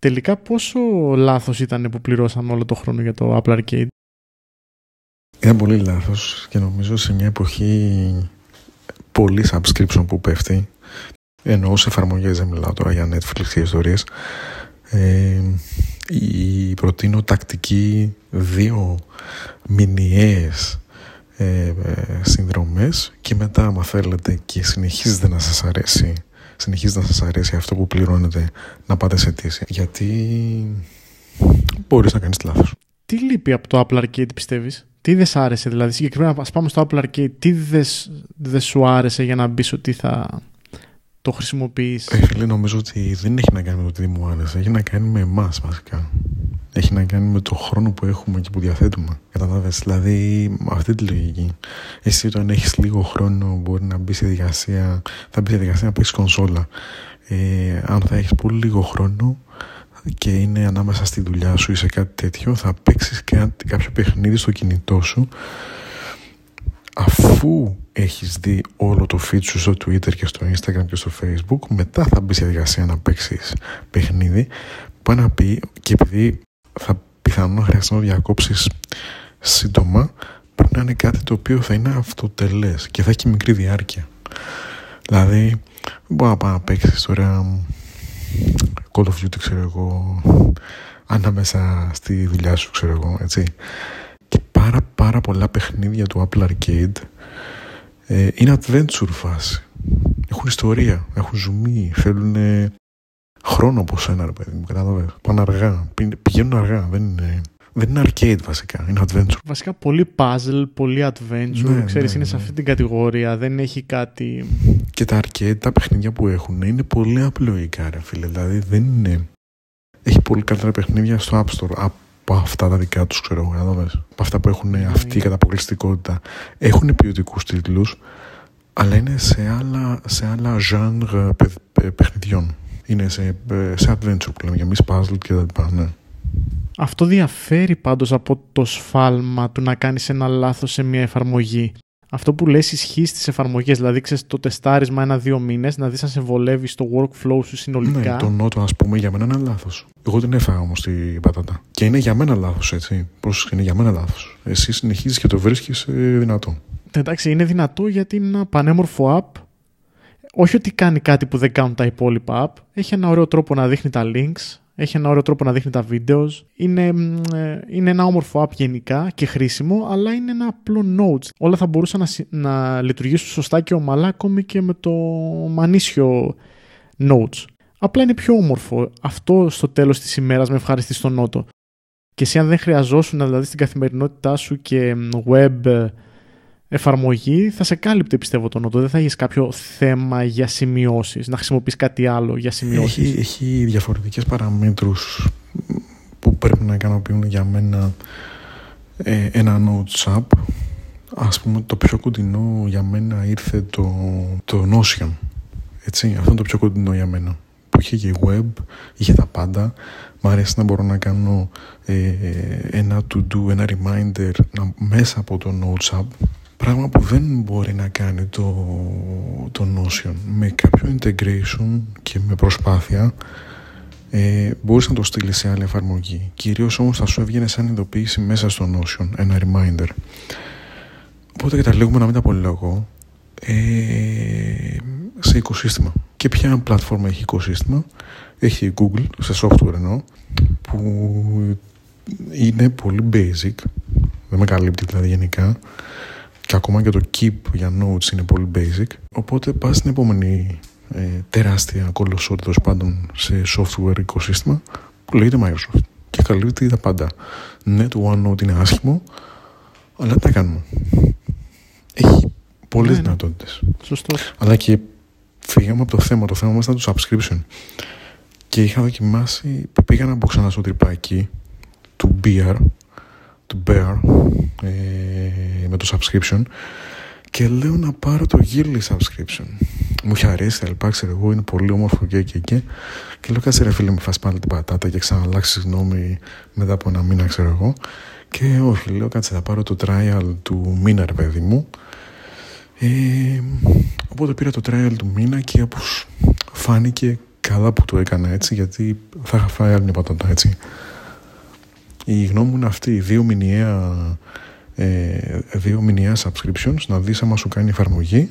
Τελικά πόσο λάθος ήταν που πληρώσαμε όλο το χρόνο για το Apple Arcade; Ήταν πολύ λάθος και νομίζω σε μια εποχή πολύ subscription που πέφτει ενώ σε εφαρμογές δεν μιλάω τώρα για Netflix και ιστορίες ε, η προτείνω τακτική δύο μηνιαίες ε, ε, συνδρομές και μετά άμα θέλετε και συνεχίζετε να σας αρέσει συνεχίζετε να σας αρέσει αυτό που πληρώνετε να πάτε σε αιτήσια γιατί μπορείς να κάνεις λάθος. Τι λείπει από το Apple Arcade πιστεύεις; Τι δεν σ' άρεσε δηλαδή συγκεκριμένα ας πάμε στο Apple Arcade τι δεν, δεν σου άρεσε για να μπεις ότι θα το χρησιμοποιείς; Ε, φίλε, νομίζω ότι δεν έχει να κάνει με το τι μου άρεσε. Έχει να κάνει με εμάς βασικά έχει να κάνει με το χρόνο που έχουμε και που διαθέτουμε. Καταλάβες, δηλαδή με αυτή τη λογική. Εσύ όταν έχεις λίγο χρόνο μπορεί να μπεις σε διαδικασία, θα μπεις σε διαδικασία να παίξεις κονσόλα. Ε, αν θα έχεις πολύ λίγο χρόνο και είναι ανάμεσα στη δουλειά σου ή σε κάτι τέτοιο, θα παίξεις κάποιο παιχνίδι στο κινητό σου αφού έχεις δει όλο το feed σου στο Twitter και στο Instagram και στο Facebook μετά θα μπεις σε διαδικασία να παίξεις παιχνίδι που να πει και επειδή θα πιθανόν χρειαστεί να διακόψεις σύντομα πρέπει να είναι κάτι το οποίο θα είναι αυτοτελές και θα έχει μικρή διάρκεια. Δηλαδή μπορεί να πάει να παίξεις τώρα Call of Duty ξέρω εγώ ανάμεσα στη δουλειά σου ξέρω εγώ έτσι. Και πάρα πάρα πολλά παιχνίδια του Apple Arcade ε, είναι adventure φάση. Έχουν ιστορία, έχουν ζουμί, θέλουν χρόνο από σένα, ρε παιδί μου. Κατάλαβες. Πάνε αργά. Πηγαίνουν αργά. Δεν είναι, δεν είναι arcade βασικά. Είναι adventure. Βασικά πολύ puzzle, πολύ adventure. Ναι, Ξέρεις, ναι, είναι σε ναι. αυτή την κατηγορία. Δεν έχει κάτι. Και τα arcade, τα παιχνίδια που έχουν είναι πολύ απλοϊκά, ρε φίλε. Δηλαδή δεν είναι. Έχει πολύ καλύτερα παιχνίδια στο App Store από αυτά τα δικά τους, ξέρω εγώ. Από αυτά που έχουν ναι, αυτή η καταποκλειστικότητα. Έχουν ποιοτικούς τίτλους, αλλά είναι σε άλλα, σε άλλα genre παιχνιδιών είναι σε, σε adventure που λέμε για εμείς puzzle και τα λοιπά, ναι. Αυτό διαφέρει πάντως από το σφάλμα του να κάνεις ένα λάθος σε μια εφαρμογή. Αυτό που λες ισχύει στις εφαρμογές, δηλαδή ξέρεις το τεστάρισμα ένα-δύο μήνες, να δεις αν σε βολεύει στο workflow σου συνολικά. Ναι, το νότο ας πούμε για μένα είναι λάθος. Εγώ την έφαγα όμως την πατάτα. Και είναι για μένα λάθος έτσι. Πώς είναι για μένα λάθος. Εσύ συνεχίζεις και το βρίσκεις ε, δυνατό. Εντάξει, είναι δυνατό γιατί είναι ένα πανέμορφο app όχι ότι κάνει κάτι που δεν κάνουν τα υπόλοιπα app, έχει ένα ωραίο τρόπο να δείχνει τα links, έχει ένα ωραίο τρόπο να δείχνει τα βίντεο. Είναι, ε, είναι ένα όμορφο app γενικά και χρήσιμο, αλλά είναι ένα απλό notes. Όλα θα μπορούσαν να, να λειτουργήσουν σωστά και ομαλά ακόμη και με το μανίσιο notes. Απλά είναι πιο όμορφο. Αυτό στο τέλος της ημέρας με ευχαριστεί στο νότο. Και εσύ αν δεν χρειαζόσουν δηλαδή στην καθημερινότητά σου και web εφαρμογή θα σε κάλυπτε πιστεύω το νότο. Δεν θα έχεις κάποιο θέμα για σημειώσεις, να χρησιμοποιείς κάτι άλλο για σημειώσεις. Έχει, έχει διαφορετικές παραμέτρους που πρέπει να ικανοποιούν για μένα ε, ένα Notes app. Ας πούμε το πιο κοντινό για μένα ήρθε το, το Notion. Έτσι, αυτό είναι το πιο κοντινό για μένα. Που είχε και web, είχε τα πάντα. Μ' αρέσει να μπορώ να κάνω ε, ένα to-do, ένα reminder μέσα από το Notes app Πράγμα που δεν μπορεί να κάνει το, το Notion. Με κάποιο integration και με προσπάθεια ε, μπορείς να το στείλεις σε άλλη εφαρμογή. Κυρίως όμως θα σου έβγαινε σαν ειδοποίηση μέσα στο Notion, ένα reminder. Οπότε καταλήγουμε να μην τα πολυλογώ ε, σε οικοσύστημα. Και ποια πλατφόρμα έχει οικοσύστημα; Έχει η Google, σε software εννοώ, που είναι πολύ basic, δεν με καλύπτει δηλαδή γενικά, και ακόμα και το keep για notes είναι πολύ basic. Οπότε πας στην επόμενη ε, τεράστια κολοσσό τέλος πάντων σε software οικοσύστημα που λέγεται Microsoft. Και καλύπτει τα πάντα. Ναι το OneNote είναι άσχημο αλλά τι τα κάνουμε. Έχει πολλές ναι, ναι. δυνατότητες. Σωστός. αλλά και φύγαμε από το θέμα. Το θέμα μας ήταν το subscription. Και είχα δοκιμάσει πήγα να μπω ξανά στο τρυπάκι του BR του Bear ε, με το subscription και λέω να πάρω το yearly subscription. Μου είχε αρέσει, αλλά ξέρω εγώ, είναι πολύ όμορφο και και και. Και λέω κάτσε ρε φίλε, μου φας πάλι την πατάτα και ξαναλλάξεις γνώμη μετά από ένα μήνα, ξέρω εγώ. Και όχι, λέω κάτσε να πάρω το trial του μήνα, ρε παιδί μου. Ε, οπότε πήρα το trial του μήνα και όπως φάνηκε καλά που το έκανα έτσι γιατί θα είχα φάει άλλη μια πατάτα έτσι. Η γνώμη μου είναι αυτή, δύο μηνιαία, ε, δύο μηνιαία subscriptions να δεις άμα σου κάνει εφαρμογή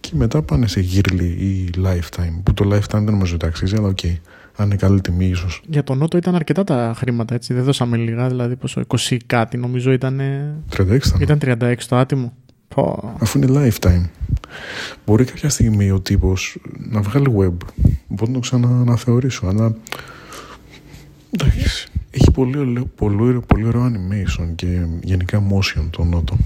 και μετά πάνε σε yearly ή lifetime που το lifetime δεν νομίζω ότι αξίζει αλλά OK. Okay. Αν είναι καλή τιμή, ίσως. Για τον Νότο ήταν αρκετά τα χρήματα, έτσι. Δεν δώσαμε λίγα, δηλαδή πόσο 20 κάτι νομίζω ήταν. 36 ήταν. 36 το άτιμο. Αφού είναι lifetime. Μπορεί κάποια στιγμή ο τύπος να βγάλει web. Μπορεί να το ξαναναθεωρήσω, αλλά. Εντάξει. Έχει πολύ, πολύ, πολύ ωραίο animation και γενικά motion το Νότο.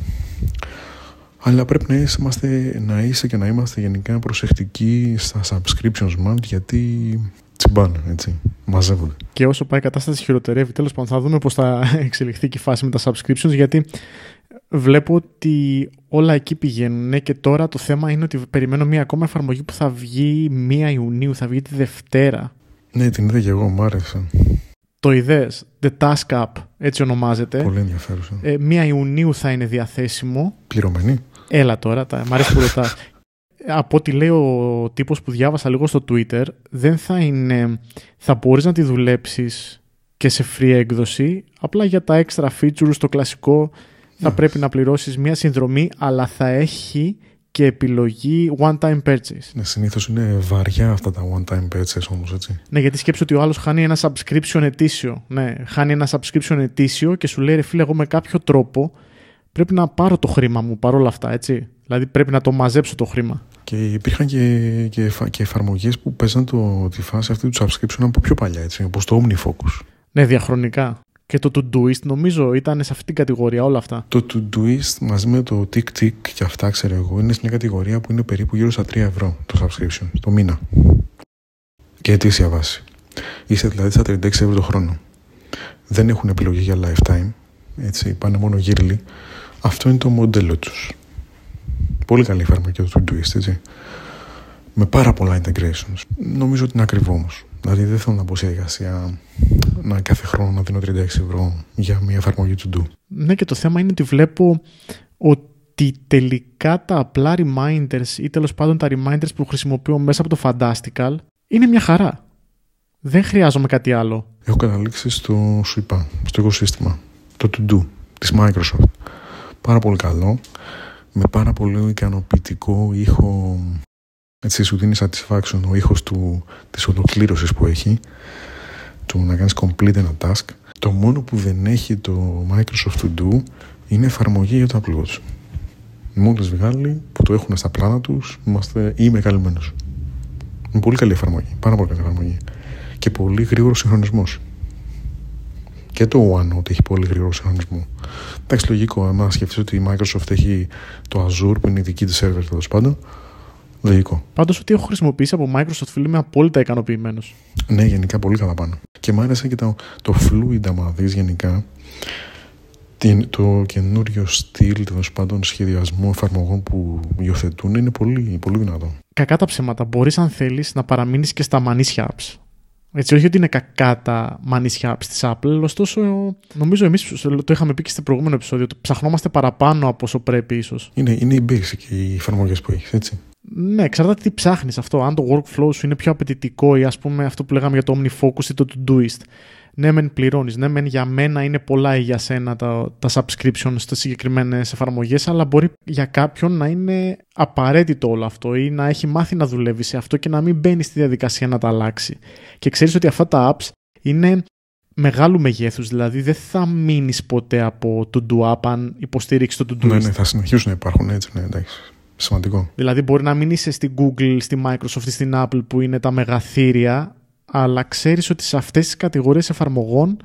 Αλλά πρέπει να, είμαστε, να είσαι και να είμαστε γενικά προσεκτικοί στα subscriptions μας γιατί τσιμπάνε, έτσι. Μαζεύονται. Και όσο πάει η κατάσταση χειροτερεύει, τέλος πάντων θα δούμε πώς θα εξελιχθεί και η φάση με τα subscriptions γιατί βλέπω ότι όλα εκεί πηγαίνουν ναι, και τώρα το θέμα είναι ότι περιμένω μία ακόμα εφαρμογή που θα βγει 1 Ιουνίου, θα βγει τη Δευτέρα. Ναι, την είδα και εγώ, μου άρεσε. Το ιδέε, The Task App, έτσι ονομάζεται. Πολύ ενδιαφέρουσα. Ε, 1 Ιουνίου θα είναι διαθέσιμο. Πληρωμένη. Έλα τώρα, τα, μ' αρέσει που ρωτάς. Από ό,τι λέει ο τύπος που διάβασα λίγο στο Twitter, δεν θα είναι... Θα μπορείς να τη δουλέψεις και σε free έκδοση, απλά για τα extra features, το κλασικό, θα πρέπει να πληρώσεις μια συνδρομή, αλλά θα έχει και επιλογή one-time purchase. Ναι, συνήθως είναι βαριά αυτά τα one-time purchase όμως, έτσι. Ναι, γιατί σκέψω ότι ο άλλος χάνει ένα subscription ετήσιο. Ναι, χάνει ένα subscription ετήσιο και σου λέει ρε φίλε, εγώ με κάποιο τρόπο πρέπει να πάρω το χρήμα μου παρόλα αυτά, έτσι. Δηλαδή πρέπει να το μαζέψω το χρήμα. Και υπήρχαν και, και, και εφαρμογές που παίζαν το, τη φάση αυτή του subscription από πιο παλιά, έτσι, όπως το OmniFocus. Ναι, διαχρονικά. Και το Todoist νομίζω ήταν σε αυτή την κατηγορία όλα αυτά. Το Todoist μαζί με το TickTick και αυτά ξέρω εγώ είναι σε μια κατηγορία που είναι περίπου γύρω στα 3 ευρώ το subscription το μήνα. Και ετήσια βάση. Είσαι δηλαδή στα 36 ευρώ το χρόνο. Δεν έχουν επιλογή για lifetime. Έτσι, πάνε μόνο yearly. Αυτό είναι το μοντέλο τους. Πολύ καλή εφαρμογή το Todoist, έτσι. Με πάρα πολλά integrations. Νομίζω ότι είναι ακριβό όμως. Δηλαδή δεν θέλω να μπω σε διαδικασία να κάθε χρόνο να δίνω 36 ευρώ για μια εφαρμογή του Do. Ναι και το θέμα είναι ότι βλέπω ότι τελικά τα απλά reminders ή τέλος πάντων τα reminders που χρησιμοποιώ μέσα από το Fantastical είναι μια χαρά. Δεν χρειάζομαι κάτι άλλο. Έχω καταλήξει στο, σου είπα, στο οικοσύστημα, το To Do της Microsoft. Πάρα πολύ καλό με πάρα πολύ ικανοποιητικό ήχο έτσι σου δίνει satisfaction ο ήχος του, της ολοκλήρωσης που έχει του να κάνεις complete ένα task το μόνο που δεν έχει το Microsoft To Do είναι εφαρμογή για το Apple Watch μόλις βγάλει που το έχουν στα πλάνα τους είμαστε, είμαι καλυμμένος είναι πολύ καλή εφαρμογή πάρα πολύ καλή εφαρμογή και πολύ γρήγορος συγχρονισμός και το OneNote έχει πολύ γρήγορο συγχρονισμό. Εντάξει, λογικό, άμα σκεφτείς ότι η Microsoft έχει το Azure που είναι η δική της server τέλος πάντων. Λογικό. Πάντως, ότι έχω χρησιμοποιήσει από Microsoft, φίλε, είμαι απόλυτα ικανοποιημένος. Ναι, γενικά πολύ καλά πάνω. Και μου άρεσε και το, το Fluid, άμα δεις γενικά, το καινούριο στυλ τέλος πάντων σχεδιασμού εφαρμογών που υιοθετούν είναι πολύ, πολύ δυνατό. Κακά τα ψέματα. Μπορείς, αν θέλεις, να παραμείνεις και στα μανίσια apps. Έτσι, όχι ότι είναι κακά τα μανίσια apps της Apple, ωστόσο νομίζω εμείς το είχαμε πει και στο προηγούμενο επεισόδιο, ότι ψαχνόμαστε παραπάνω από όσο πρέπει ίσως. Είναι, είναι οι basic οι εφαρμογές που έχεις, έτσι. Ναι, εξαρτάται τι ψάχνεις αυτό. Αν το workflow σου είναι πιο απαιτητικό ή ας πούμε αυτό που λέγαμε για το OmniFocus ή το Todoist ναι, μεν πληρώνεις. Ναι, μεν για μένα είναι πολλά ή για σένα τα, τα subscription στι συγκεκριμένες εφαρμογές, αλλά μπορεί για κάποιον να είναι απαραίτητο όλο αυτό ή να έχει μάθει να δουλεύει σε αυτό και να μην μπαίνει στη διαδικασία να τα αλλάξει. Και ξέρεις ότι αυτά τα apps είναι μεγάλου μεγέθους, δηλαδή δεν θα μείνεις ποτέ από το Do App αν υποστήριξει το To Do. Ναι, ναι, θα συνεχίσουν να υπάρχουν έτσι, ναι, εντάξει. Σημαντικό. Δηλαδή, μπορεί να μην είσαι στην Google, στη Microsoft ή στην Apple που είναι τα μεγαθύρια, αλλά ξέρεις ότι σε αυτές τις κατηγορίες εφαρμογών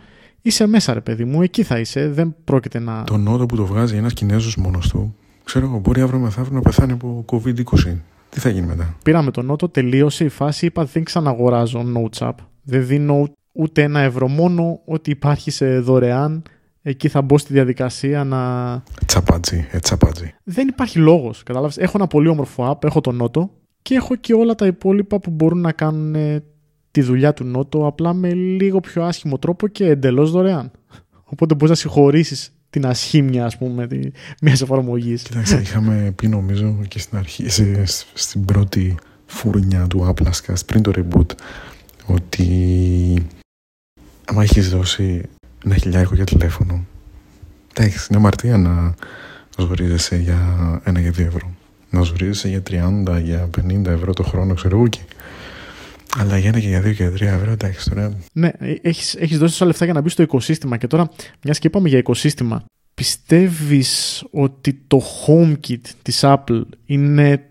είσαι μέσα ρε παιδί μου, εκεί θα είσαι, δεν πρόκειται να... Το νότο που το βγάζει ένας Κινέζος μόνος του, ξέρω εγώ, μπορεί αύριο μεθαύριο να πεθάνει από COVID-20. Τι θα γίνει μετά; Πήραμε τον νότο, τελείωσε η φάση, είπα δεν ξαναγοράζω Notes App. Δεν δίνω ούτε ένα ευρώ μόνο ότι υπάρχει σε δωρεάν. Εκεί θα μπω στη διαδικασία να. Τσαπάτζι, ε, τσαπάτζι. Δεν υπάρχει λόγος. Κατάλαβες. Έχω ένα πολύ όμορφο app, έχω τον Νότο και έχω και όλα τα υπόλοιπα που μπορούν να κάνουν τη δουλειά του Νότο απλά με λίγο πιο άσχημο τρόπο και εντελώς δωρεάν. Οπότε μπορείς να συγχωρήσεις την ασχήμια, ας πούμε, μιας εφαρμογής. Κοιτάξτε, είχαμε πει νομίζω και στην αρχή, σε, στην πρώτη φουρνιά του Applescast πριν το reboot ότι άμα έχεις δώσει ένα χιλιάρικο για τηλέφωνο εντάξει είναι αμαρτία να ζορίζεσαι για ένα για δύο ευρώ να ζορίζεσαι για 30, για 50 ευρώ το χρόνο ξέρω εγώ και αλλά για ένα και για δύο και για τρία ευρώ, εντάξει τώρα. Ναι, ε, έχεις, έχεις δώσει τόσα λεφτά για να μπεις στο οικοσύστημα και τώρα, μιας και είπαμε για οικοσύστημα, πιστεύεις ότι το HomeKit της Apple είναι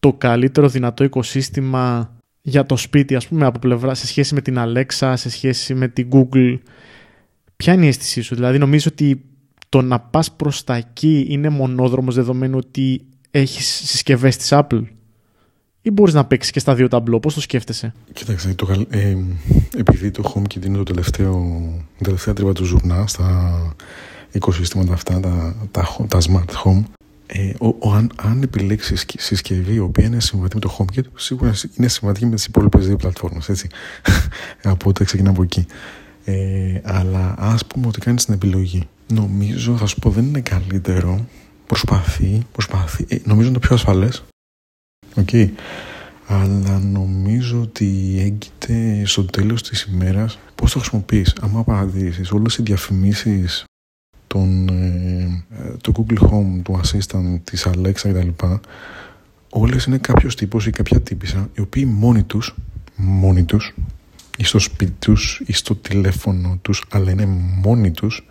το καλύτερο δυνατό οικοσύστημα για το σπίτι, ας πούμε, από πλευρά σε σχέση με την Alexa, σε σχέση με την Google. Ποια είναι η αίσθησή σου, δηλαδή νομίζω ότι το να πας προς τα εκεί είναι μονόδρομος δεδομένου ότι έχεις συσκευές της Apple ή μπορείς να παίξεις και στα δύο ταμπλό, πώς το σκέφτεσαι; Κοίταξε, το, ε, επειδή το HomeKit είναι το τελευταίο, τελευταία τρύπα του ζουρνά στα οικοσύστηματα αυτά, τα, τα, τα smart home, ε, ο, ο, αν, αν επιλέξεις συσκευή η οποία είναι συμβατή με το HomeKit, σίγουρα είναι συμβατή με τις υπόλοιπες δύο πλατφόρμες. Έτσι. Οπότε ξεκινά από εκεί. Ε, αλλά ας πούμε ότι κάνεις την επιλογή. Νομίζω, θα σου πω, δεν είναι καλύτερο. Προσπαθεί, προσπαθεί. Ε, νομίζω είναι το πιο ασφαλές. OK. Okay. Αλλά νομίζω ότι έγκειται στο τέλος της ημέρας πώς το χρησιμοποιείς; Αν παρατηρήσεις όλες οι διαφημίσεις τον, ε, το Google Home, του Assistant, της Alexa κτλ. Όλες είναι κάποιος τύπος ή κάποια τύπισσα οι οποίοι μόνοι τους, μόνοι τους ή στο σπίτι τους ή στο τηλέφωνο τους αλλά είναι μόνοι τους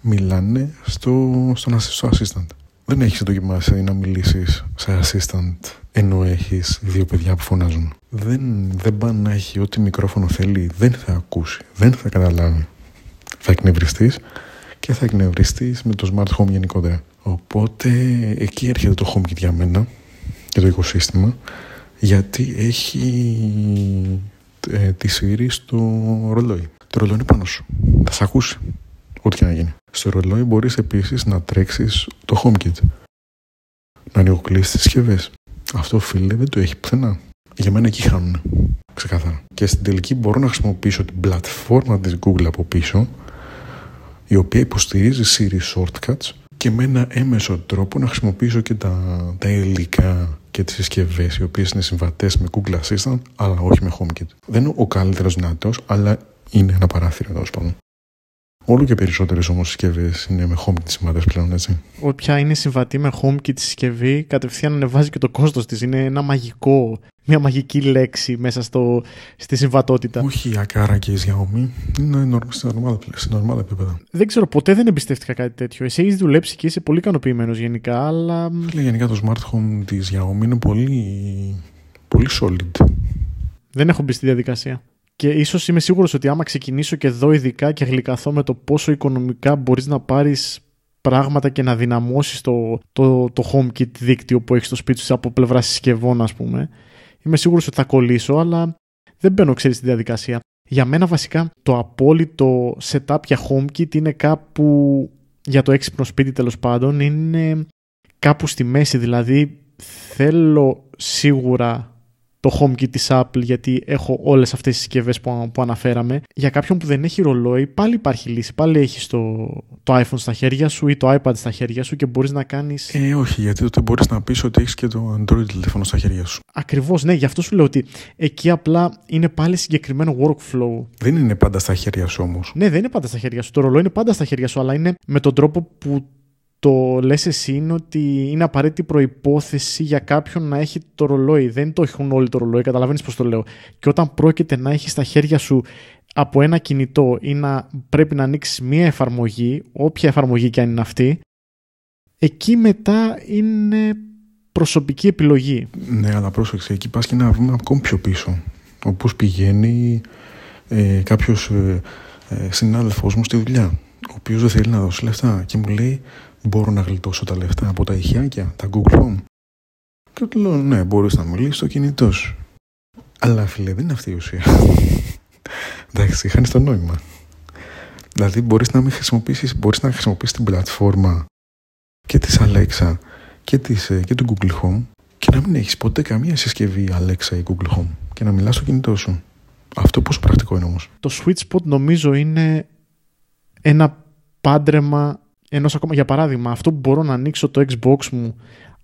μιλάνε στο, στον, στο Assistant. Δεν έχεις δοκιμάσει να μιλήσεις σε Assistant ενώ έχεις δύο παιδιά που φωνάζουν. Δεν, δεν πάνε να έχει ό,τι μικρόφωνο θέλει, δεν θα ακούσει, δεν θα καταλάβει. Θα εκνευριστείς και θα εκνευριστείς με το smart home γενικότερα. Οπότε εκεί έρχεται το HomeKit για μένα και το οικοσύστημα γιατί έχει ε, της Siri στο ρολόι. Το ρολόι είναι πάνω σου. Θα σε ακούσει. Ό,τι και να γίνει. Στο ρολόι μπορείς επίσης να τρέξεις το HomeKit. Να ανοιγοκλείσεις τις συσκευές. Αυτό φίλε δεν το έχει πουθενά. Για μένα εκεί χάνουν. Ξεκάθαρα. Και στην τελική μπορώ να χρησιμοποιήσω την πλατφόρμα της Google από πίσω η οποία υποστηρίζει Siri Shortcuts και με ένα έμεσο τρόπο να χρησιμοποιήσω και τα, τα υλικά και τις συσκευές οι οποίες είναι συμβατές με Google Assistant αλλά όχι με HomeKit. Δεν είναι ο καλύτερος δυνατός αλλά είναι ένα παράθυρο εδώ πάντων. Όλο και περισσότερες όμως συσκευές είναι με HomeKit συμβατές πλέον, έτσι. Όποια είναι συμβατή με HomeKit συσκευή, κατευθείαν ανεβάζει και το κόστος της. Είναι ένα μαγικό, μια μαγική λέξη μέσα στο, στη συμβατότητα. Όχι η Ακάρα και η Xiaomi. Είναι σε normal επίπεδα. Δεν ξέρω, ποτέ δεν εμπιστεύτηκα κάτι τέτοιο. Εσύ έχεις δουλέψει και είσαι πολύ ικανοποιημένος γενικά, αλλά. Φίλε, γενικά το smart home της Xiaomi είναι πολύ, πολύ solid. Δεν έχω μπει στη διαδικασία. Και ίσως είμαι σίγουρος ότι άμα ξεκινήσω και εδώ ειδικά και γλυκαθώ με το πόσο οικονομικά μπορείς να πάρεις πράγματα και να δυναμώσεις το, το, το HomeKit δίκτυο που έχεις στο σπίτι σου από πλευρά συσκευών, ας πούμε. Είμαι σίγουρος ότι θα κολλήσω, αλλά δεν μπαίνω, ξέρεις, στη διαδικασία. Για μένα βασικά το απόλυτο setup για HomeKit είναι κάπου για το έξυπνο σπίτι τέλος πάντων είναι κάπου στη μέση δηλαδή θέλω σίγουρα το HomeKit της Apple γιατί έχω όλες αυτές τις συσκευές που, που αναφέραμε. Για κάποιον που δεν έχει ρολόι πάλι υπάρχει λύση. Πάλι έχεις το, το iPhone στα χέρια σου ή το iPad στα χέρια σου και μπορείς να κάνεις... Ε, όχι, γιατί τότε μπορείς να πεις ότι έχεις και το Android τηλέφωνο στα χέρια σου. Ακριβώς, ναι. Γι' αυτό σου λέω ότι εκεί απλά είναι πάλι συγκεκριμένο workflow. Δεν είναι πάντα στα χέρια σου όμως. Ναι, δεν είναι πάντα στα χέρια σου. Το ρολόι είναι πάντα στα χέρια σου, αλλά είναι με τον τρόπο που το λες εσύ είναι ότι είναι απαραίτητη προϋπόθεση για κάποιον να έχει το ρολόι. Δεν το έχουν όλοι το ρολόι, καταλαβαίνεις πώς το λέω. Και όταν πρόκειται να έχεις στα χέρια σου από ένα κινητό ή να πρέπει να ανοίξεις μία εφαρμογή, όποια εφαρμογή και αν είναι αυτή, εκεί μετά είναι προσωπική επιλογή. Ναι, αλλά πρόσεξε, εκεί πας και να βρούμε ακόμη πιο πίσω. Όπως πηγαίνει ε, κάποιος ε, ε, συνάδελφός μου στη δουλειά, ο οποίος δεν θέλει να δώσει λεφτά και μου λέει μπορώ να γλιτώσω τα λεφτά από τα ηχιάκια, τα Google Home. Και του λέω, ναι, μπορείς να μιλήσεις στο κινητός σου. Αλλά φίλε, δεν είναι αυτή η ουσία. Εντάξει, χάνει το νόημα. Δηλαδή, μπορείς να μην χρησιμοποιήσεις, μπορείς να χρησιμοποιήσεις την πλατφόρμα και της Alexa και, της, ε, και του Google Home και να μην έχεις ποτέ καμία συσκευή Alexa ή Google Home και να μιλάς στο κινητό σου. Αυτό πόσο πρακτικό είναι όμως. Το sweet spot νομίζω είναι ένα πάντρεμα ενώ ακόμα για παράδειγμα αυτό που μπορώ να ανοίξω το Xbox μου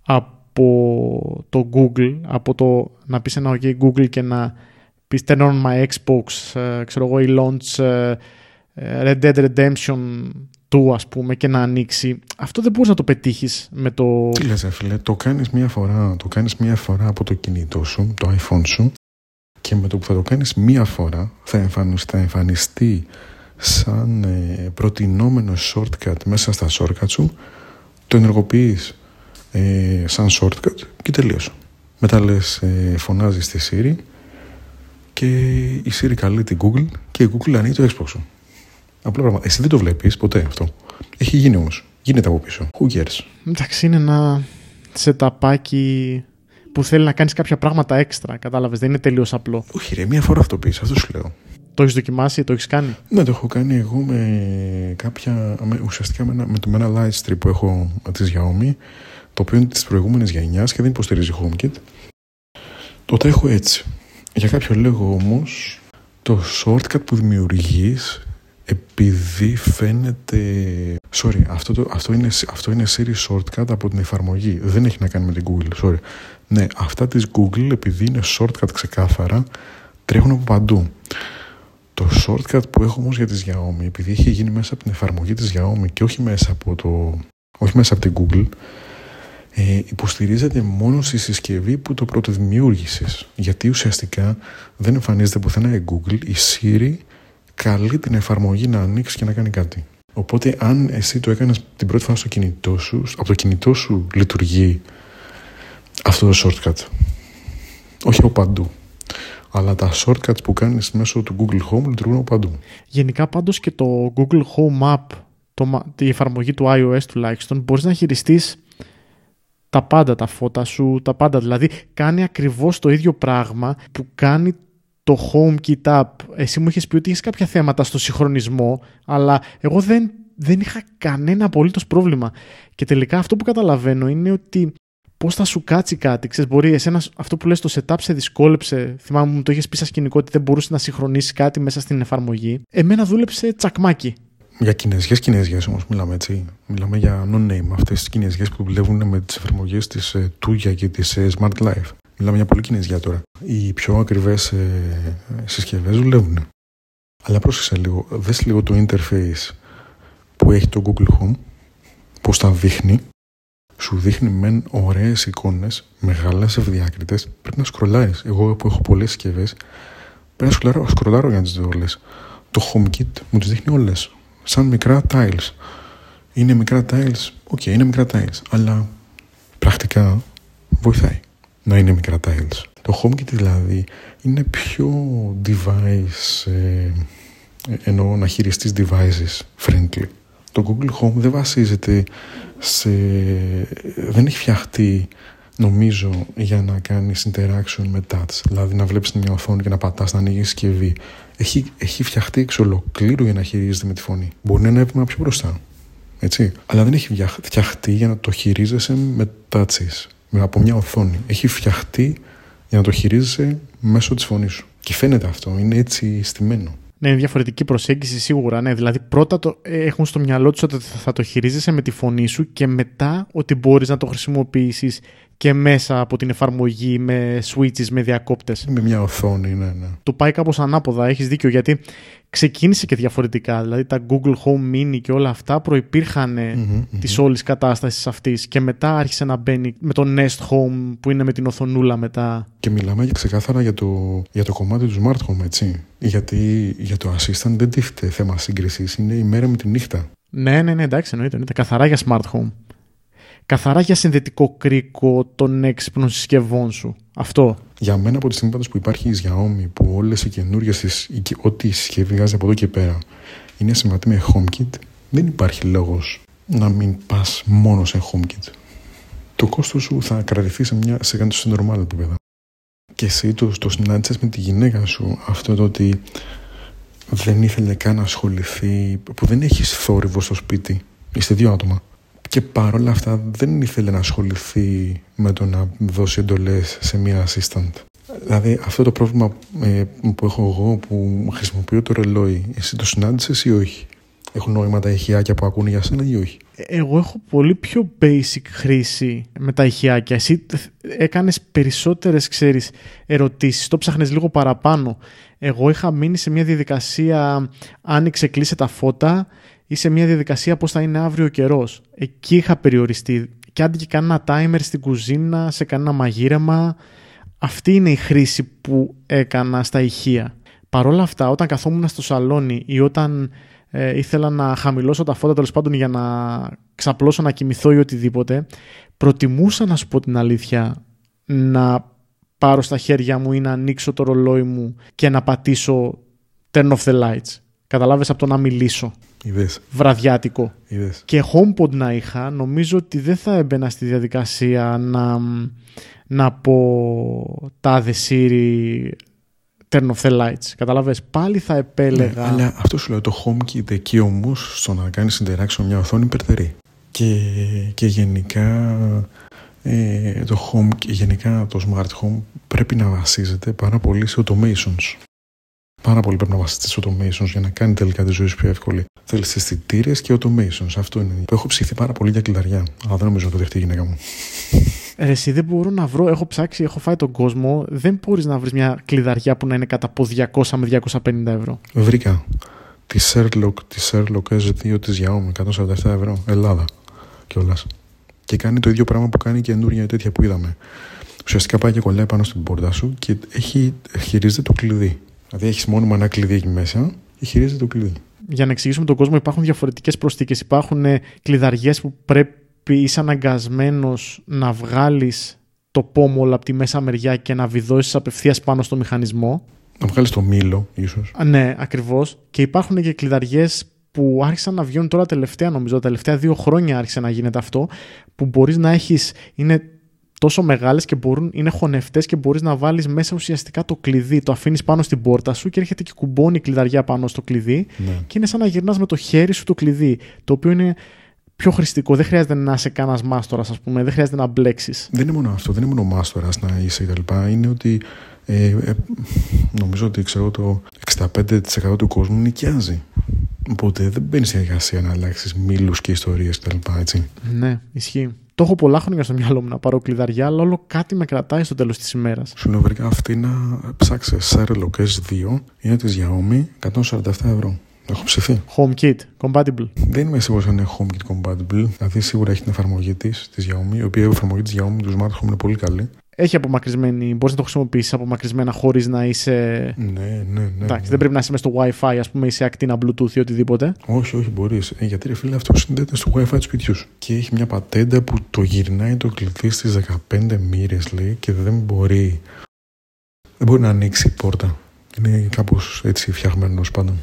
από από το Google, από το να πεις ένα OK Google και να πεις turn on my Xbox, ε, ξέρω εγώ, ή launch ε, Red Dead Redemption 2 ας πούμε και να ανοίξει, αυτό δεν μπορείς να το πετύχεις με το... Τι λες φίλε, το κάνεις μία φορά, το κάνεις μία φορά από το κινητό σου, το iPhone σου και με το που θα το κάνεις μία φορά θα εμφανιστεί, θα εμφανιστεί σαν ε, προτινόμενο shortcut μέσα στα shortcut σου το ενεργοποιείς ε, σαν shortcut και τελείωσε. Μετά λες ε, φωνάζεις στη Siri και η Siri καλεί την Google και η Google ανοίγει το Xbox σου. Απλό πράγμα. Εσύ δεν το βλέπεις ποτέ αυτό. Έχει γίνει όμως. Γίνεται από πίσω. Who cares; Εντάξει, είναι ένα σεταπάκι που θέλει να κάνεις κάποια πράγματα έξτρα. Κατάλαβες, δεν είναι τελείως απλό. Όχι ρε, μία φορά αυτό πεις, αυτό σου λέω. Το έχεις δοκιμάσει, το έχεις κάνει; Ναι, το έχω κάνει εγώ με κάποια. Με, ουσιαστικά με ένα, με, το, με ένα Lightstrip που έχω της Xiaomi, το οποίο είναι της προηγούμενης γενιάς και δεν υποστηρίζει HomeKit. Το έχω έτσι. Για κάποιο λόγο όμως, το shortcut που δημιουργείς επειδή φαίνεται. Sorry, αυτό, το, αυτό, είναι, αυτό είναι series shortcut από την εφαρμογή. Δεν έχει να κάνει με την Google. Sorry. Ναι, αυτά της Google, επειδή είναι shortcut ξεκάθαρα, τρέχουν από παντού. Το shortcut που έχω όμως για τη Xiaomi, επειδή έχει γίνει μέσα από την εφαρμογή της Xiaomi και όχι μέσα από, το, όχι μέσα από την Google, ε, υποστηρίζεται μόνο στη συσκευή που το πρώτο δημιούργησες. Γιατί ουσιαστικά δεν εμφανίζεται πουθενά η Google, η Siri καλεί την εφαρμογή να ανοίξει και να κάνει κάτι. Οπότε αν εσύ το έκανες την πρώτη φορά στο κινητό σου, από το κινητό σου λειτουργεί αυτό το shortcut. Όχι από παντού αλλά τα shortcuts που κάνεις μέσω του Google Home λειτουργούν παντού. Γενικά πάντως και το Google Home App, το, η εφαρμογή του iOS τουλάχιστον, μπορείς να χειριστείς τα πάντα, τα φώτα σου, τα πάντα. Δηλαδή κάνει ακριβώς το ίδιο πράγμα που κάνει το HomeKit App. Εσύ μου είχες πει ότι είχες κάποια θέματα στο συγχρονισμό, αλλά εγώ δεν, δεν είχα κανένα απολύτως πρόβλημα. Και τελικά αυτό που καταλαβαίνω είναι ότι πώς θα σου κάτσει κάτι. Ξέρεις, μπορεί εσένα αυτό που λες το setup σε δυσκόλεψε. Θυμάμαι μου το είχες πει στα σκηνικό ότι δεν μπορούσε να συγχρονίσει κάτι μέσα στην εφαρμογή. Εμένα δούλεψε τσακμάκι. Για κινέζιε κινέζιε όμως μιλάμε έτσι. Μιλάμε για no-name. Αυτές τις κινέζιε που δουλεύουν με τις εφαρμογές της uh, Tuya και της uh, Smart Life. Μιλάμε για πολύ κινέζια τώρα. Οι πιο ακριβές ε, συσκευές δουλεύουν. Αλλά πρόσεξε λίγο. Δες λίγο το interface που έχει το Google Home. Πώς τα δείχνει σου δείχνει μεν ωραίες εικόνες, μεγάλες ευδιάκριτες. Πρέπει να σκρολάρει. Εγώ που έχω πολλές συσκευές, πρέπει να σκρολάρω, σκρολάρω για να τις δω όλες. Το HomeKit μου τις δείχνει όλες. Σαν μικρά tiles. Είναι μικρά tiles. OK, okay, είναι μικρά tiles. Αλλά πρακτικά βοηθάει να είναι μικρά tiles. Το HomeKit δηλαδή είναι πιο device, ε, εννοώ να χειριστείς devices friendly. Το Google Home δεν βασίζεται σε... δεν έχει φτιαχτεί νομίζω για να κάνει interaction με touch δηλαδή να βλέπεις μια οθόνη και να πατάς να ανοίγεις συσκευή. Έχει, έχει φτιαχτεί εξ ολοκλήρου για να χειρίζεται με τη φωνή. Μπορεί να είναι ένα πιο μπροστά έτσι. αλλά δεν έχει φτιαχτεί για να το χειρίζεσαι με touches με, από μια οθόνη. Έχει φτιαχτεί για να το χειρίζεσαι μέσω της φωνής σου. Και φαίνεται αυτό, είναι έτσι στημένο ναι, είναι διαφορετική προσέγγιση σίγουρα. Ναι. Δηλαδή, πρώτα το, ε, έχουν στο μυαλό τους ότι θα το χειρίζεσαι με τη φωνή σου και μετά ότι μπορείς να το χρησιμοποιήσεις και μέσα από την εφαρμογή με switches, με διακόπτες. Με μια οθόνη, ναι, ναι. Το πάει κάπως ανάποδα, έχεις δίκιο γιατί ξεκίνησε και διαφορετικά. Δηλαδή τα Google Home Mini και όλα αυτά προπήρχαν mm-hmm, της mm-hmm. όλης κατάστασης αυτής και μετά άρχισε να μπαίνει με το Nest Home που είναι με την οθονούλα μετά. Και μιλάμε για ξεκάθαρα για το, για το κομμάτι του Smart Home, έτσι. Γιατί για το Assistant δεν τίθεται θέμα σύγκρισης, είναι η μέρα με τη νύχτα. Ναι, ναι, ναι, εντάξει, εννοείται. εννοείται. Καθαρά για Smart Home καθαρά για συνδετικό κρίκο των έξυπνων συσκευών σου. Αυτό. Για μένα από τη στιγμή που υπάρχει η Xiaomi που όλες οι καινούργιες ό,τι συσκευή βγάζει από εδώ και πέρα είναι συμβατή με HomeKit δεν υπάρχει λόγος να μην πας μόνο σε HomeKit. Το κόστος σου θα κρατηθεί σε, μια, σε κάτι σε normal επίπεδο. Και εσύ το, το συνάντησες με τη γυναίκα σου αυτό το ότι δεν ήθελε καν να ασχοληθεί που δεν έχεις θόρυβο στο σπίτι. Είστε δύο άτομα και παρόλα αυτά δεν ήθελε να ασχοληθεί με το να δώσει εντολές σε μία assistant. Δηλαδή αυτό το πρόβλημα ε, που έχω εγώ που χρησιμοποιώ το ρολόι, εσύ το συνάντησες ή όχι; Έχουν νόημα τα ηχιάκια που ακούνε για σένα ή όχι; Εγώ έχω πολύ πιο basic χρήση με τα ηχιάκια. Εσύ έκανες περισσότερες, ξέρεις, ερωτήσεις. Το ψάχνες λίγο παραπάνω. Εγώ είχα μείνει σε μια διαδικασία άνοιξε, κλείσε τα φώτα ή σε μια διαδικασία πώς θα είναι αύριο ο καιρός. Εκεί είχα περιοριστεί. Και άντε και κανένα timer στην κουζίνα, σε κανένα μαγείρεμα. Αυτή είναι η χρήση που έκανα στα ηχεία. Παρ' όλα αυτά, όταν καθόμουν στο σαλόνι ή όταν ε, ήθελα να χαμηλώσω τα φώτα τέλος πάντων για να ξαπλώσω, να κοιμηθώ ή οτιδήποτε, προτιμούσα να σου πω την αλήθεια να πάρω στα χέρια μου ή να ανοίξω το ρολόι μου και να πατήσω turn off the lights. Καταλάβες από το να μιλήσω. Είδες. Βραδιάτικο. Είδες. Και HomePod να είχα, νομίζω ότι δεν θα έμπαινα στη διαδικασία να, να πω τάδε Siri turn off the lights. Καταλαβες, πάλι θα επέλεγα... Ναι, αλλά αυτό σου λέω, το HomeKit εκεί όμως στο να κάνεις interaction μια οθόνη υπερτερεί. Και, και γενικά ε, το home γενικά το smart home πρέπει να βασίζεται πάρα πολύ σε automations. Πάρα πολύ πρέπει να βασίζεται σε automations για να κάνει τελικά τη ζωή σου πιο εύκολη. Θέλεις αισθητήρες και automations. Αυτό είναι. Έχω ψηθεί πάρα πολύ για κλειδαριά. Αλλά δεν νομίζω να το δεχτεί η γυναίκα μου. Ρε, εσύ δεν μπορώ να βρω. Έχω ψάξει, έχω φάει τον κόσμο. Δεν μπορείς να βρεις μια κλειδαριά που να είναι κατά από 200 με 250 ευρώ. Βρήκα τη Sherlock, τη Sherlock S2 της Xiaomi 147 ευρώ. Ελλάδα κιόλας. Και κάνει το ίδιο πράγμα που κάνει η καινούργια τέτοια που είδαμε. Ουσιαστικά πάει και κολλάει πάνω στην πόρτα σου και έχει, χειρίζεται το κλειδί. Δηλαδή έχεις μόνιμα ένα κλειδί εκεί μέσα και χειρίζεται το κλειδί. Για να εξηγήσουμε τον κόσμο, υπάρχουν διαφορετικές προσθήκες. Υπάρχουν ε, κλειδαριές που πρέπει είσαι αναγκασμένος να βγάλεις το πόμολο από τη μέσα μεριά και να βιδώσεις απευθείας πάνω στο μηχανισμό. Να βγάλεις το μήλο, ίσως. Ναι, ακριβώς. Και υπάρχουν και κλειδαριές που άρχισαν να βγαίνουν τώρα τελευταία, νομίζω, τα τελευταία δύο χρόνια άρχισε να γίνεται αυτό, που μπορείς να έχεις. Είναι τόσο μεγάλες και μπορούν, είναι χωνευτές και μπορείς να βάλεις μέσα ουσιαστικά το κλειδί. Το αφήνεις πάνω στην πόρτα σου και έρχεται και κουμπώνει η κλειδαριά πάνω στο κλειδί Ναι. και είναι σαν να γυρνάς με το χέρι σου το κλειδί. Το οποίο είναι πιο χρηστικό. Δεν χρειάζεται να είσαι κανένας μάστορας, ας πούμε. Δεν χρειάζεται να μπλέξεις. Δεν είναι μόνο αυτό, δεν είναι μόνο μάστορας να είσαι κτλ. Είναι ότι ε, ε, νομίζω ότι ξέρω, το 65% του κόσμου νοικιάζει. Οπότε δεν μπαίνει στη διαδικασία να αλλάξεις μήλους και ιστορίες κτλ. Έτσι. Ναι, ισχύει. Το έχω πολλά χρόνια στο μυαλό μου να πάρω κλειδαριά, αλλά όλο κάτι με κρατάει στο τέλος της ημέρας. Σου λέω βρήκα αυτή να ψάξεις Sherlock S2 είναι της Xiaomi 147 ευρώ. Έχω ψηθεί. HomeKit, compatible. Δεν είμαι σίγουρος αν είναι HomeKit compatible. Δηλαδή σίγουρα έχει την εφαρμογή της της Xiaomi, η οποία η εφαρμογή της Xiaomi τους Smart Home είναι πολύ καλή. Έχει απομακρυσμένη, μπορείς να το χρησιμοποιήσεις απομακρυσμένα χωρίς να είσαι. Ναι, ναι, ναι. Εντάξει, ναι. δεν πρέπει να είσαι μέσα στο WiFi, ας πούμε, ή σε ακτίνα Bluetooth ή οτιδήποτε. Όχι, όχι, μπορείς. Ε, γιατί ρε φίλε, αυτός συνδέεται στο WiFi του σπιτιού σου. Και έχει μια πατέντα που το γυρνάει το κλειδί στις 15 μοίρες, λέει, και δεν μπορεί. Δεν μπορεί να ανοίξει η πόρτα. Είναι κάπως έτσι φτιαγμένος τέλο πάντων.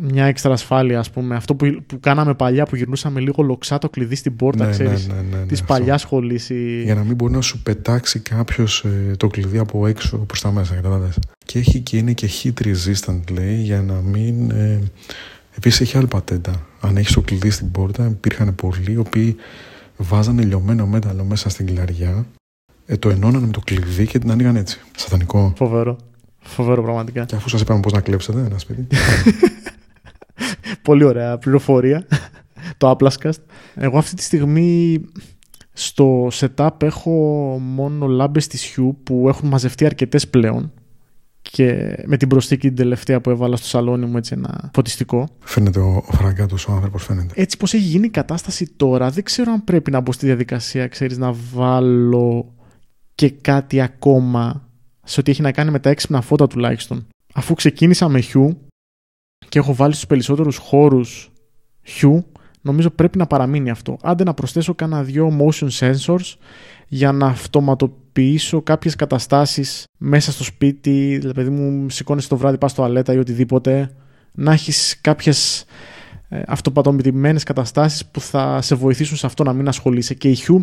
Μια έξτρα ασφάλεια, ας πούμε. Αυτό που, που κάναμε παλιά που γυρνούσαμε λίγο λοξά το κλειδί στην πόρτα, Ναι, ξέρεις, ναι, ναι, ναι, ναι, Της αυτό. παλιάς σχολής. Η... Για να μην μπορεί να σου πετάξει κάποιος το κλειδί από έξω προς τα μέσα, κατάλαβες. Και έχει και είναι και heat resistant, λέει, για να μην. Ε, Επίσης έχει άλλη πατέντα. Αν έχεις το κλειδί στην πόρτα, υπήρχαν πολλοί οι οποίοι βάζανε λιωμένο μέταλλο μέσα στην κλειδαριά, ε, το ενώνανε με το κλειδί και την ανοίγαν έτσι. Σατανικό. Φοβερό. Φοβερό, πραγματικά. Και αφού σας είπαμε πώς να κλέψετε ένα σπίτι. Πολύ ωραία πληροφορία. το Applescast. Εγώ αυτή τη στιγμή στο setup έχω μόνο λάμπες της Hue που έχουν μαζευτεί αρκετές πλέον και με την προσθήκη την τελευταία που έβαλα στο σαλόνι μου έτσι ένα φωτιστικό. φαίνεται ο, ο φραγκάτος ο άνθρωπος, φαίνεται. Έτσι πως έχει γίνει η κατάσταση τώρα δεν ξέρω αν πρέπει να μπω στη διαδικασία ξέρεις να βάλω και κάτι ακόμα σε ό,τι έχει να κάνει με τα έξυπνα φώτα τουλάχιστον. Αφού ξεκίνησα με Hue και έχω βάλει στους περισσότερους χώρους Hue, νομίζω πρέπει να παραμείνει αυτό. Άντε να προσθέσω κάνα δυο motion sensors για να αυτοματοποιήσω κάποιες καταστάσεις μέσα στο σπίτι, δηλαδή μου σηκώνεσαι το βράδυ, πας στο αλέτα ή οτιδήποτε, να έχεις κάποιες ε, αυτοπατομητημένες καταστάσεις που θα σε βοηθήσουν σε αυτό να μην ασχολείσαι. Και η Hue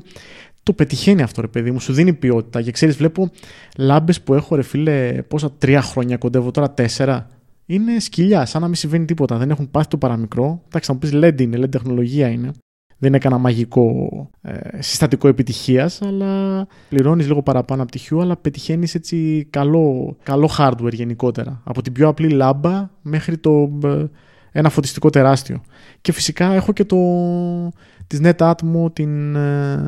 το πετυχαίνει αυτό ρε παιδί μου, σου δίνει ποιότητα. Και ξέρεις βλέπω λάμπες που έχω ρε φίλε πόσα τρία χρόνια κοντεύω τώρα τέσσερα είναι σκυλιά, σαν να μην συμβαίνει τίποτα. Δεν έχουν πάθει το παραμικρό. Εντάξει, θα μου πεις LED είναι, LED τεχνολογία είναι. Δεν είναι κανένα μαγικό ε, συστατικό επιτυχίας, αλλά πληρώνεις λίγο παραπάνω από τη Hue, αλλά πετυχαίνεις έτσι καλό, καλό hardware γενικότερα. Από την πιο απλή λάμπα μέχρι το ε, ένα φωτιστικό τεράστιο. Και φυσικά έχω και το, της NetAtmo την ε,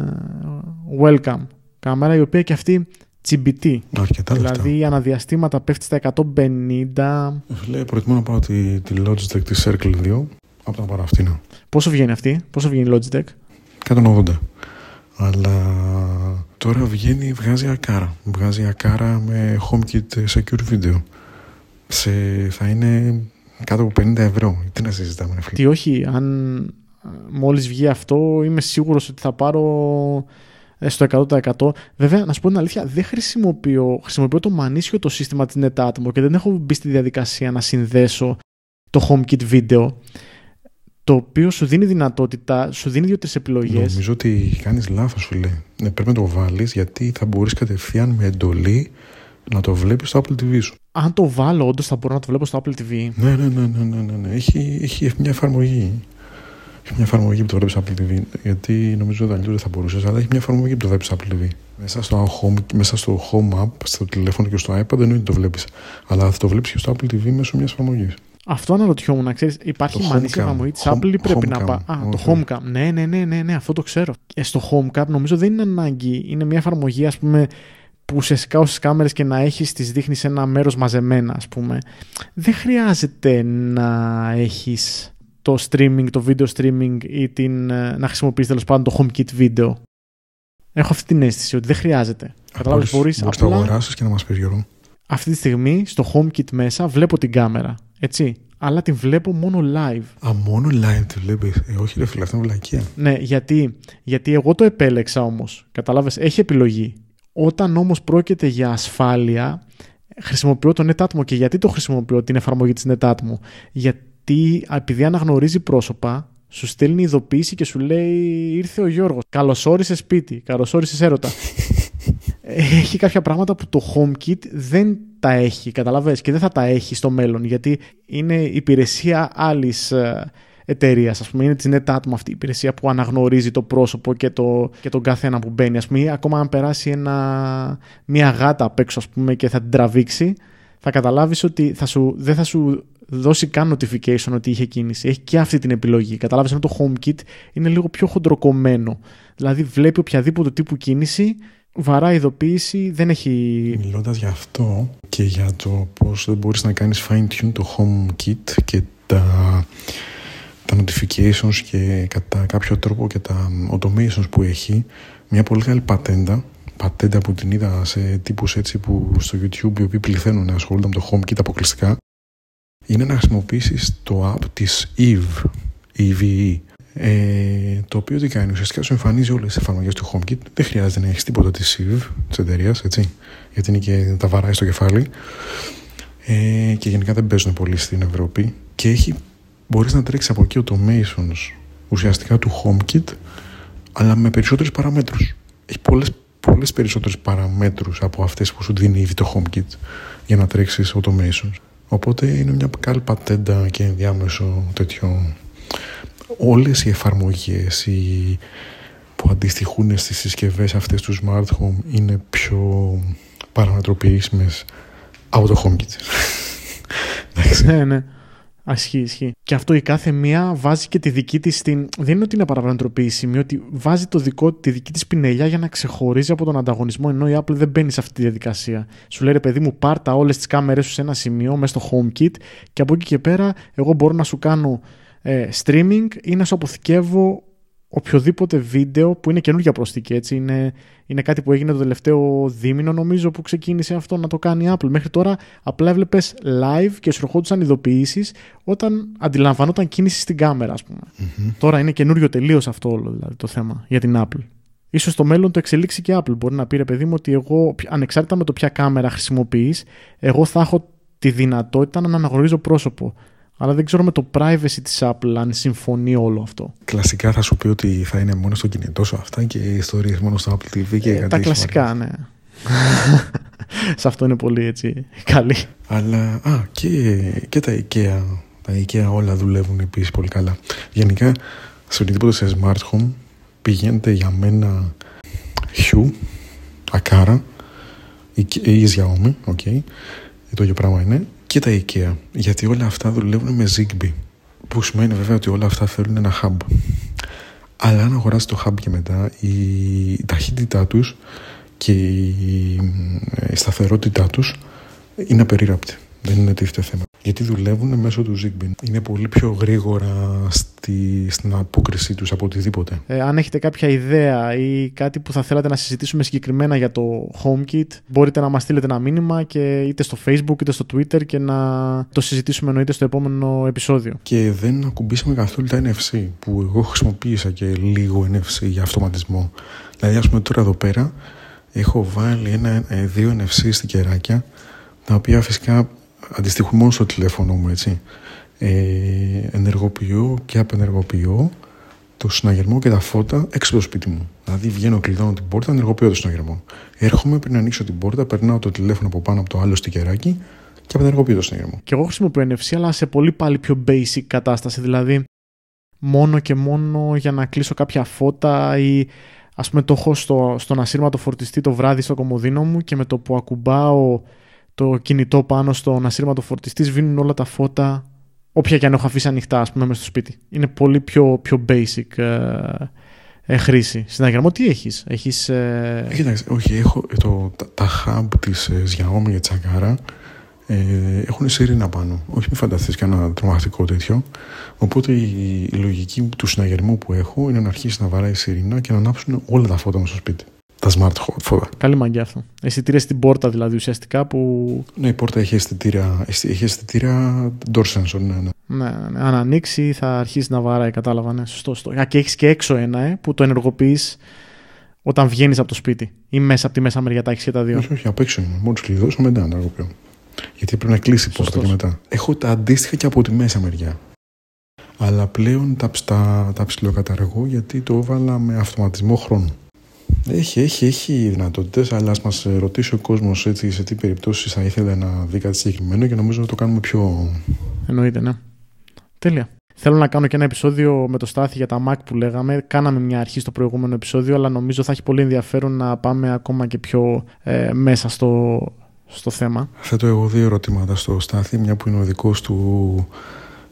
Welcome κάμερα, η οποία και αυτή τσιμπητή. Αρκετά δηλαδή λεφτά. αναδιαστήματα πέφτει στα 150. Λέει, προτιμώ να πάω τη, τη Logitech τη Circle 2 από να πάρω αυτήν. Πόσο βγαίνει αυτή, πόσο βγαίνει η Logitech; 180. Αλλά τώρα βγαίνει, βγάζει ακάρα. Βγάζει ακάρα με HomeKit secure video. Σε, θα είναι κάτω από 50 ευρώ. Τι να συζητάμε, ρε φίλε. Τι όχι, αν μόλις βγει αυτό είμαι σίγουρος ότι θα πάρω ε, στο 100%. Βέβαια, να σου πω την αλήθεια, δεν χρησιμοποιώ, χρησιμοποιώ το μανίσιο το σύστημα της NetAtmo και δεν έχω μπει στη διαδικασία να συνδέσω το HomeKit video το οποίο σου δίνει δυνατότητα, σου δίνει δύο-τρεις επιλογές. Νομίζω ότι κάνεις λάθος, φίλε. Ναι, πρέπει να το βάλεις γιατί θα μπορείς κατευθείαν με εντολή να το βλέπεις στο Apple TV σου. Αν το βάλω, όντως θα μπορώ να το βλέπω στο Apple TV. Ναι, ναι, ναι, ναι, ναι, ναι, ναι. Έχει, έχει μια εφαρμογή. Έχει μια εφαρμογή που το βλέπεις στο Apple TV. Γιατί νομίζω ότι αλλιώς δεν θα μπορούσες, αλλά έχει μια εφαρμογή που το βλέπεις στο Apple TV. Μέσα στο, home, μέσα στο Home App, στο τηλέφωνο και στο iPad δεν είναι το βλέπεις. Αλλά θα το βλέπεις και στο Apple TV μέσω μιας εφαρμογής. Αυτό αναρωτιόμουν, να ξέρεις, υπάρχει Το μανίσια Homecam. εφαρμογή της Home- Apple ή πρέπει να Homecam. πάει. Α, το Όχι. Homecam. Ναι, ναι, ναι, ναι, ναι, αυτό το ξέρω. Ε, στο Homecam νομίζω δεν είναι ανάγκη. Είναι μια εφαρμογή, ας πούμε, που ουσιαστικά όσε κάμερες και να έχεις, τις δείχνεις σε ένα μέρος μαζεμένα, ας πούμε. Δεν χρειάζεται να έχεις το streaming, το video streaming ή την, ε, να χρησιμοποιήσει τέλος πάντων το HomeKit video. Έχω αυτή την αίσθηση ότι δεν χρειάζεται. Κατάλαβες, μπορείς Μπορείς να το απλά αγοράσεις και να μας πεις Γιώργο. αυτή τη στιγμή στο HomeKit μέσα βλέπω την κάμερα. Έτσι. Αλλά την βλέπω μόνο live. Α, μόνο live τη βλέπεις; Ε, όχι, ρε φίλε, αυτό είναι βλακεία. Ναι, γιατί, γιατί εγώ το επέλεξα όμως. Καταλάβες, έχει επιλογή. Όταν όμως πρόκειται για ασφάλεια, χρησιμοποιώ το NetAtmo. Και γιατί το χρησιμοποιώ την εφαρμογή της NetAtmo; Γιατί επειδή αναγνωρίζει πρόσωπα, σου στέλνει ειδοποίηση και σου λέει ήρθε ο Γιώργος. Καλώς όρισε σπίτι, καλώς όρισε έρωτα. έχει κάποια πράγματα που το HomeKit δεν τα έχει, καταλαβες, και δεν θα τα έχει στο μέλλον, γιατί είναι υπηρεσία άλλης ε, εταιρείας, ας πούμε. Είναι της NetAtmo αυτή η υπηρεσία που αναγνωρίζει το πρόσωπο και, το, και τον καθένα που μπαίνει. Α πούμε, ή ακόμα αν περάσει ένα, μια γάτα απ' έξω, ας πούμε, και θα την τραβήξει, θα καταλάβεις ότι θα σου, δεν θα σου δώσει καν notification ότι είχε κίνηση. Έχει και αυτή την επιλογή. Κατάλαβε ενώ το HomeKit είναι λίγο πιο χοντροκομμένο. Δηλαδή βλέπει οποιαδήποτε τύπου κίνηση, βαρά ειδοποίηση, δεν έχει. Μιλώντας για αυτό και για το πώς δεν μπορείς να κάνεις fine tune το HomeKit και τα, τα notifications και κατά κάποιο τρόπο και τα automations που έχει, μια πολύ καλή πατέντα. Πατέντα που την είδα σε τύπους έτσι που στο YouTube οι οποίοι πληθαίνουν να ασχολούνται με το HomeKit αποκλειστικά είναι να χρησιμοποιήσεις το app της Eve, EVE, ε, το οποίο τι κάνει, ουσιαστικά σου εμφανίζει όλες τις εφαρμογές του HomeKit. Δεν χρειάζεται να έχεις τίποτα της Eve, της εταιρείας, έτσι, γιατί είναι και τα βαράει στο κεφάλι. Ε, και γενικά δεν παίζουν πολύ στην Ευρώπη. Και έχει, μπορείς να τρέξεις από εκεί automations ουσιαστικά του HomeKit, αλλά με περισσότερες παραμέτρους. Έχει πολλές, πολλές περισσότερες παραμέτρους από αυτές που σου δίνει ήδη το HomeKit για να τρέξεις automations. Οπότε είναι μια καλή πατέντα και ενδιάμεσο τέτοιο. Όλες οι εφαρμογές οι... που αντιστοιχούν στις συσκευές αυτές του Smart Home είναι πιο παραμετροποιήσιμες από το HomeKit. Εντάξει. Ναι, ναι. Ασχεί, ισχύει. Και αυτό η κάθε μία βάζει και τη δική της την. Δεν είναι ότι είναι παραπλανητροποιήσιμη, ότι βάζει το δικό, τη δική της πινελιά για να ξεχωρίζει από τον ανταγωνισμό. Ενώ η Apple δεν μπαίνει σε αυτή τη διαδικασία. Σου λέει ρε παιδί μου, πάρτα όλες τις κάμερες σου σε ένα σημείο μέσα στο HomeKit και από εκεί και πέρα εγώ μπορώ να σου κάνω ε, streaming ή να σου αποθηκεύω οποιοδήποτε βίντεο που είναι καινούργια προσθήκη. Έτσι. Είναι, είναι κάτι που έγινε το τελευταίο δίμηνο, νομίζω, που ξεκίνησε αυτό να το κάνει η Apple. Μέχρι τώρα απλά έβλεπες live και σου ερχόντουσαν ειδοποιήσεις όταν αντιλαμβανόταν κίνηση στην κάμερα, ας πούμε. Μμμ. Τώρα είναι καινούριο τελείως αυτό όλο δηλαδή, το θέμα για την Apple. Ίσως στο μέλλον το εξελίξει και η Apple. Μπορεί να πει ρε παιδί μου ότι εγώ, ανεξάρτητα με το ποια κάμερα χρησιμοποιείς, εγώ θα έχω τη δυνατότητα να αναγνωρίζω πρόσωπο. Αλλά δεν ξέρω με το privacy της Apple αν συμφωνεί όλο αυτό. Κλασικά θα σου πει ότι θα είναι μόνο στο κινητό σου αυτά και οι ιστορίες μόνο στο Apple TV και Ε, κάτι τα τέτοιο. κλασικά, ναι. Σε αυτό είναι πολύ έτσι καλή. Αλλά, α, και, και τα IKEA, τα IKEA όλα δουλεύουν επίσης πολύ καλά. Γενικά, σε οτιδήποτε σε smart home πηγαίνετε για μένα Hue, Aqara ή ή Xiaomi, ok, το ίδιο πράγμα είναι, και τα IKEA, γιατί όλα αυτά δουλεύουν με Zigbee. Που σημαίνει βέβαια ότι όλα αυτά θέλουν ένα hub. Αλλά αν αγοράσει το hub και μετά, η ταχύτητά τους και η σταθερότητά τους είναι απερίγραπτη. Δεν είναι τίθεται θέμα. Γιατί δουλεύουν μέσω του Zigbee. Είναι πολύ πιο γρήγορα στη, στην απόκρισή τους από οτιδήποτε. Ε, αν έχετε κάποια ιδέα ή κάτι που θα θέλατε να συζητήσουμε συγκεκριμένα για το HomeKit, μπορείτε να μας στείλετε ένα μήνυμα και είτε στο Facebook είτε στο Twitter και να το συζητήσουμε εννοείται στο επόμενο επεισόδιο. Και δεν ακουμπήσαμε καθόλου τα NFC που εγώ χρησιμοποίησα και λίγο NFC για αυτοματισμό. Δηλαδή, ας πούμε, τώρα εδώ πέρα έχω βάλει ένα, ε, δύο NFC στην κεράκια τα οποία φυσικά αντιστοιχούν μόνο στο τηλέφωνο μου, έτσι. Ε, ενεργοποιώ και απενεργοποιώ το συναγερμό και τα φώτα έξω από το σπίτι μου. Δηλαδή βγαίνω, κλειδώνω την πόρτα, ενεργοποιώ το συναγερμό. Έρχομαι πριν ανοίξω την πόρτα, περνάω το τηλέφωνο από πάνω από το άλλο στικεράκι και απενεργοποιώ το συναγερμό. Και εγώ χρησιμοποιώ NFC, αλλά σε πολύ πάλι πιο basic κατάσταση. Δηλαδή, μόνο και μόνο για να κλείσω κάποια φώτα ή ας πούμε το έχω στο, στον ασύρματο φορτιστή το βράδυ στο κομμωδίνο μου και με το που ακουμπάω το κινητό πάνω στον ασύρματο φορτιστής, σβήνουν όλα τα φώτα, όποια και αν έχω αφήσει ανοιχτά, ας πούμε, μέσα στο σπίτι. Είναι πολύ πιο, πιο basic ε, ε, χρήση. Συναγερμό, τι έχεις, έχεις, ε... Κοίταξε, όχι, έχω το, τα, τα hub της ε, Xiaomi για τσακάρα. Ε, έχουν σιρήνα πάνω. Όχι, μην φανταστείς κανένα τρομακτικό τέτοιο. Οπότε η, η, λογική του συναγερμού που έχω είναι να αρχίσει να βαράει σιρήνα και να ανάψουν όλα τα φώτα μου στο σπίτι τα smart φώτα. Καλή μαγκιά αυτό. Αισθητήρια στην πόρτα δηλαδή ουσιαστικά που. Ναι, η πόρτα έχει αισθητήρα, έχει αισθητήρα door sensor. Ναι, ναι. Ναι, ναι. Αν ανοίξει θα αρχίσει να βαράει, κατάλαβα. Ναι, σωστό. σωστό. Και έχεις και έξω ένα ε, που το ενεργοποιείς όταν βγαίνεις από το σπίτι ή μέσα από τη μέσα μεριά τα έχεις και τα δύο. Όχι, όχι, απ' έξω είναι. Μόλις κλειδώσω μετά να ενεργοποιώ. Γιατί πρέπει να κλείσει η πόρτα και μετά. Έχω τα αντίστοιχα και από τη μέσα μεριά. Αλλά πλέον τα, τα, τα ψηλοκαταργώ γιατί το έβαλα με αυτοματισμό χρόνου. Έχει, έχει, έχει δυνατότητες, αλλά ας μας ρωτήσει ο κόσμος σε τι περιπτώσεις θα ήθελε να δει κάτι συγκεκριμένο και νομίζω να το κάνουμε πιο. Εννοείται, ναι. Τέλεια. Θέλω να κάνω και ένα επεισόδιο με το Στάθη για τα Mac που λέγαμε. Κάναμε μια αρχή στο προηγούμενο επεισόδιο, αλλά νομίζω θα έχει πολύ ενδιαφέρον να πάμε ακόμα και πιο ε, μέσα στο, στο θέμα. Θέτω εγώ δύο ερωτήματα στο Στάθη, μια που είναι ο δικός του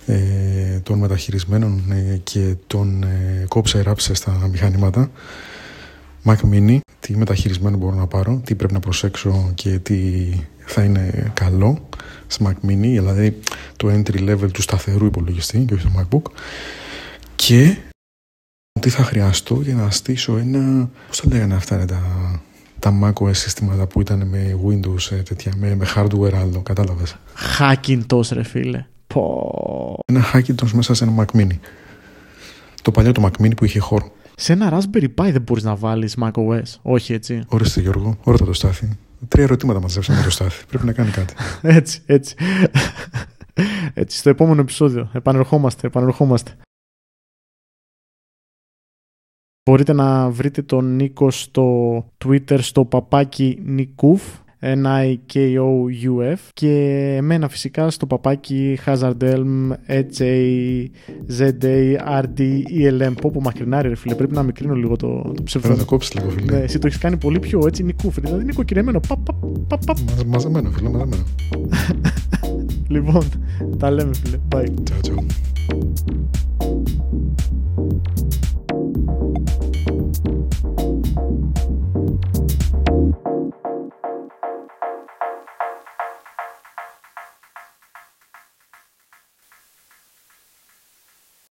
ε, των μεταχειρισμένων ε, και των ε, κόψε ράψε στα μηχανήματα. Mac Mini, τι μεταχειρισμένο μπορώ να πάρω, τι πρέπει να προσέξω και τι θα είναι καλό σε Mac Mini, δηλαδή το entry level του σταθερού υπολογιστή και όχι το MacBook και τι θα χρειαστώ για να στήσω ένα, πώς θα λέγανε αυτά τα, τα macOS συστήματα που ήταν με Windows ε, τέτοια, με, με hardware άλλο, κατάλαβες; Hackintosh ρε φίλε. Πω. Ένα Hackintosh μέσα σε ένα Mac Mini. Το παλιό το Mac Mini που είχε χώρο. Σε ένα Raspberry Pi δεν μπορείς να βάλεις macOS. Όχι έτσι. Ορίστε Γιώργο, ρώτα το Στάθη. Τρία ερωτήματα μαζέψαμε το Στάθη. Πρέπει να κάνει κάτι. έτσι, έτσι. έτσι, στο επόμενο επεισόδιο. Επανερχόμαστε, επανερχόμαστε. Μπορείτε να βρείτε τον Νίκο στο Twitter στο παπάκι Νικούφ N-I-K-O-U-F και εμένα φυσικά στο παπάκι Hazardelm H-A-Z-A-R-D-E-L-M πω πω μακρινάρι ρε φίλε πρέπει να μικρύνω λίγο το, το ψευδό να κόψεις λίγο φίλε. Ναι, εσύ το έχεις κάνει πολύ πιο έτσι νικούφρι δηλαδή νοικοκυρεμένο πα, πα, πα, πα. μαζεμένο φίλε μαζεμένο λοιπόν τα λέμε φίλε. Bye. Ciao ciao